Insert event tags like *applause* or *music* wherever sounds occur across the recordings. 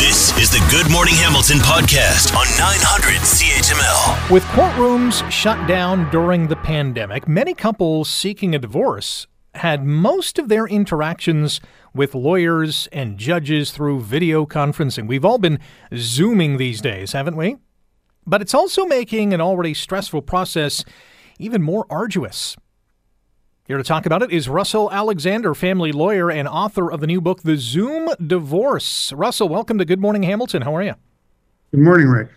This is the Good Morning Hamilton podcast on 900 CHML. With courtrooms shut down during the pandemic, many couples seeking a divorce had most of their interactions with lawyers and judges through video conferencing. We've all been Zooming these days, haven't we? But it's also making an already stressful process even more arduous. Here to talk about it is Russell Alexander, family lawyer and author of the new book, The Zoom Divorce. Russell, welcome to Good Morning Hamilton. How are you? Good morning, Rick.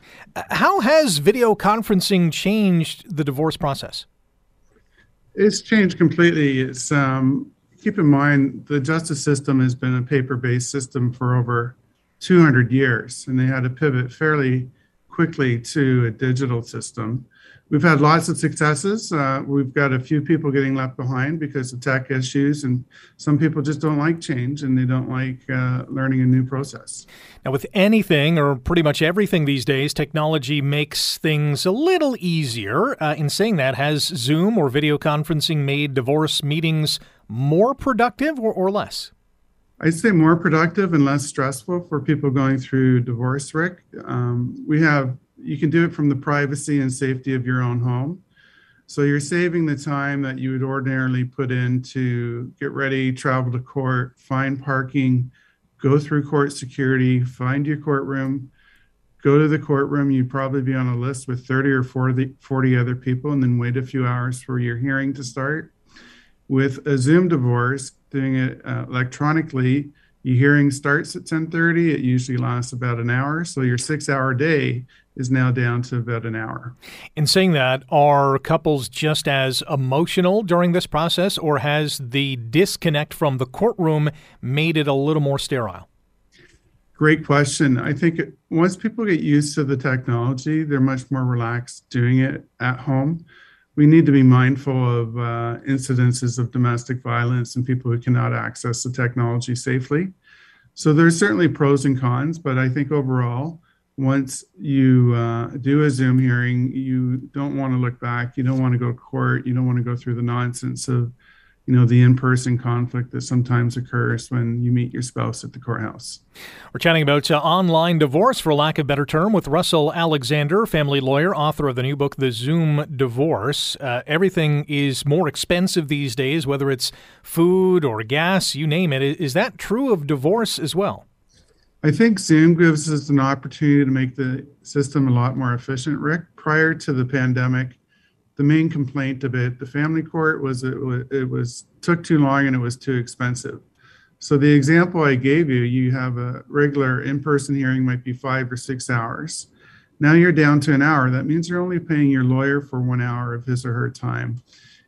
How has video conferencing changed the divorce process? It's changed completely. It's um, keep in mind the justice system has been a paper-based system for over 200 years, and they had to pivot fairly quickly to a digital system we've had lots of successes. Uh, we've got a few people getting left behind because of tech issues, and some people just don't like change and they don't like uh, learning a new process. Now, with anything or pretty much everything these days, technology makes things a little easier. Uh, in saying that, has Zoom or video conferencing made divorce meetings more productive or, or less? I'd say more productive and less stressful for people going through divorce, Rick. Um, we have you can do it from the privacy and safety of your own home. So you're saving the time that you would ordinarily put in to get ready, travel to court, find parking, go through court security, find your courtroom, go to the courtroom. You'd probably be on a list with 30 or 40, 40 other people, and then wait a few hours for your hearing to start. With a Zoom divorce, doing it uh, electronically, your hearing starts at 10:30. It usually lasts about an hour, so your six-hour day is now down to about an hour. In saying that, are couples just as emotional during this process, or has the disconnect from the courtroom made it a little more sterile? Great question. I think once people get used to the technology, they're much more relaxed doing it at home. We need to be mindful of uh, incidences of domestic violence and people who cannot access the technology safely. So there's certainly pros and cons, but I think overall, once you uh, do a Zoom hearing, you don't want to look back. You don't want to go to court. You don't want to go through the nonsense of, you know, the in-person conflict that sometimes occurs when you meet your spouse at the courthouse. We're chatting about uh, online divorce, for lack of a better term, with Russell Alexander, family lawyer, author of the new book, The Zoom Divorce. Uh, everything is more expensive these days, whether it's food or gas, you name it. Is that true of divorce as well? I think Zoom gives us an opportunity to make the system a lot more efficient. Rick, prior to the pandemic, the main complaint it, the family court, was it, it was took too long and it was too expensive. So the example I gave you, you have a regular in-person hearing might be five or six hours. Now you're down to an hour. That means you're only paying your lawyer for one hour of his or her time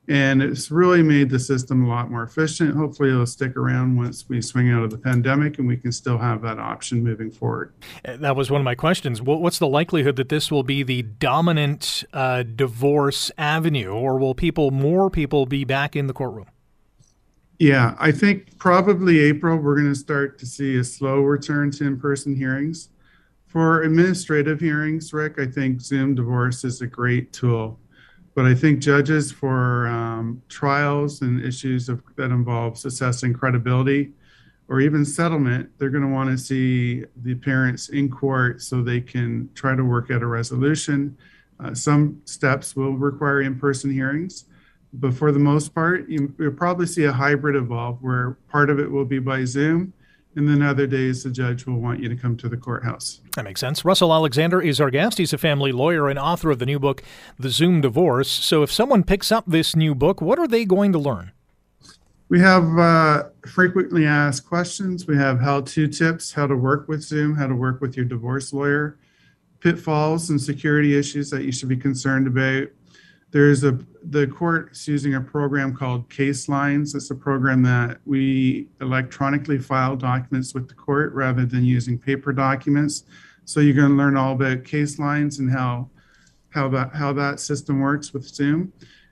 and it's really made the system a lot more efficient. Hopefully, it'll stick around once we swing out of the pandemic and we can still have that option moving forward. Uh, that was one of my questions. What's the likelihood that this will be the dominant uh, divorce avenue, or will people, more people, be back in the courtroom? Yeah, I think probably April, we're going to start to see a slow return to in person hearings. For administrative hearings, Rick, I think Zoom divorce is a great tool but I think judges for um, trials and issues of, that involves assessing credibility or even settlement, they're going to want to see the parents in court so they can try to work out a resolution. Uh, some steps will require in-person hearings, but for the most part, you, will probably see a hybrid evolve where part of it will be by Zoom and then other days, the judge will want you to come to the courthouse. That makes sense. Russell Alexander is our guest. He's a family lawyer and author of the new book, The Zoom Divorce. So, if someone picks up this new book, what are they going to learn? We have uh, frequently asked questions. We have how to tips, how to work with Zoom, how to work with your divorce lawyer, pitfalls and security issues that you should be concerned about, there's a the court's using a program called CaseLines. It's a program that we electronically file documents with the court rather than using paper documents. So you're going to learn all about CaseLines and how how that how that system works with Zoom,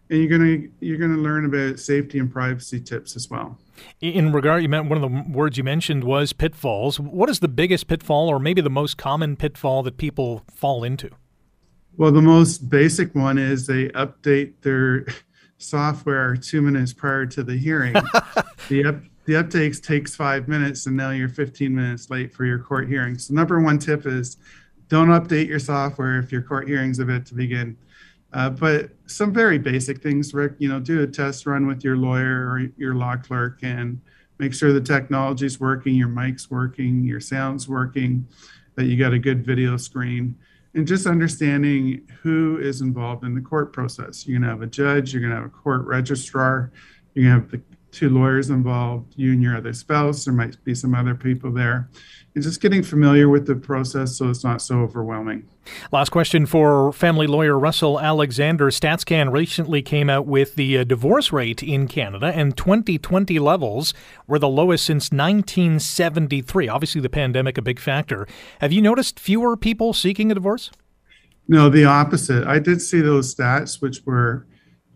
and you're to you're going to learn about safety and privacy tips as well. In regard, you meant one of the words you mentioned was pitfalls. What is the biggest pitfall, or maybe the most common pitfall that people fall into? Well, the most basic one is they update their software two minutes prior to the hearing. *laughs* the up, the uptakes takes five minutes and now you're 15 minutes late for your court hearing. So number one tip is don't update your software if your court hearing's about to begin. Uh, but some very basic things, Rick, you know, do a test run with your lawyer or your law clerk and make sure the technology's working, your mic's working, your sound's working, that you got a good video screen, and just understanding who is involved in the court process. You're going to have a judge, you're going to have a court registrar, you're going to have the two lawyers involved, you and your other spouse. There might be some other people there. And just getting familiar with the process so it's not so overwhelming. Last question for family lawyer Russell Alexander. StatsCan recently came out with the uh, divorce rate in Canada, and 2020 levels were the lowest since 1973. Obviously, the pandemic a big factor. Have you noticed fewer people seeking a divorce? No, the opposite. I did see those stats, which were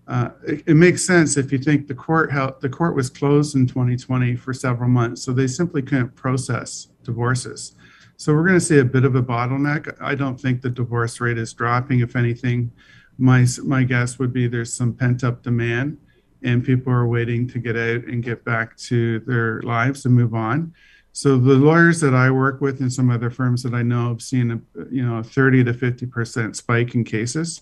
uh, it, it, makes sense if you think the court held, the court was closed in 2020 for several months, so they simply couldn't process divorces. So we're going to see a bit of a bottleneck. I don't think the divorce rate is dropping. If anything, my my guess would be there's some pent up demand, and people are waiting to get out and get back to their lives and move on. So the lawyers that I work with and some other firms that I know have seen a you know a 30 to 50 percent spike in cases.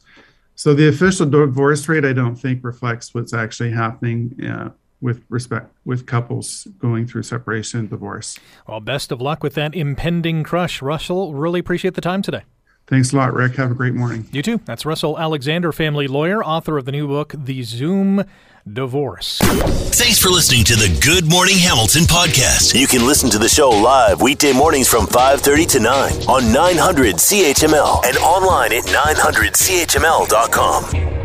So the official divorce rate, I don't think reflects what's actually happening uh, with respect with couples going through separation and divorce. Well, best of luck with that impending crush, Russell. Really appreciate the time today. Thanks a lot, Rick. Have a great morning. You too. That's Russell Alexander, family lawyer, author of the new book, The Zoom Divorce. Thanks for listening to the Good Morning Hamilton podcast. You can listen to the show live weekday mornings from 5:30 to 9 on 900 CHML and online at 900CHML.com.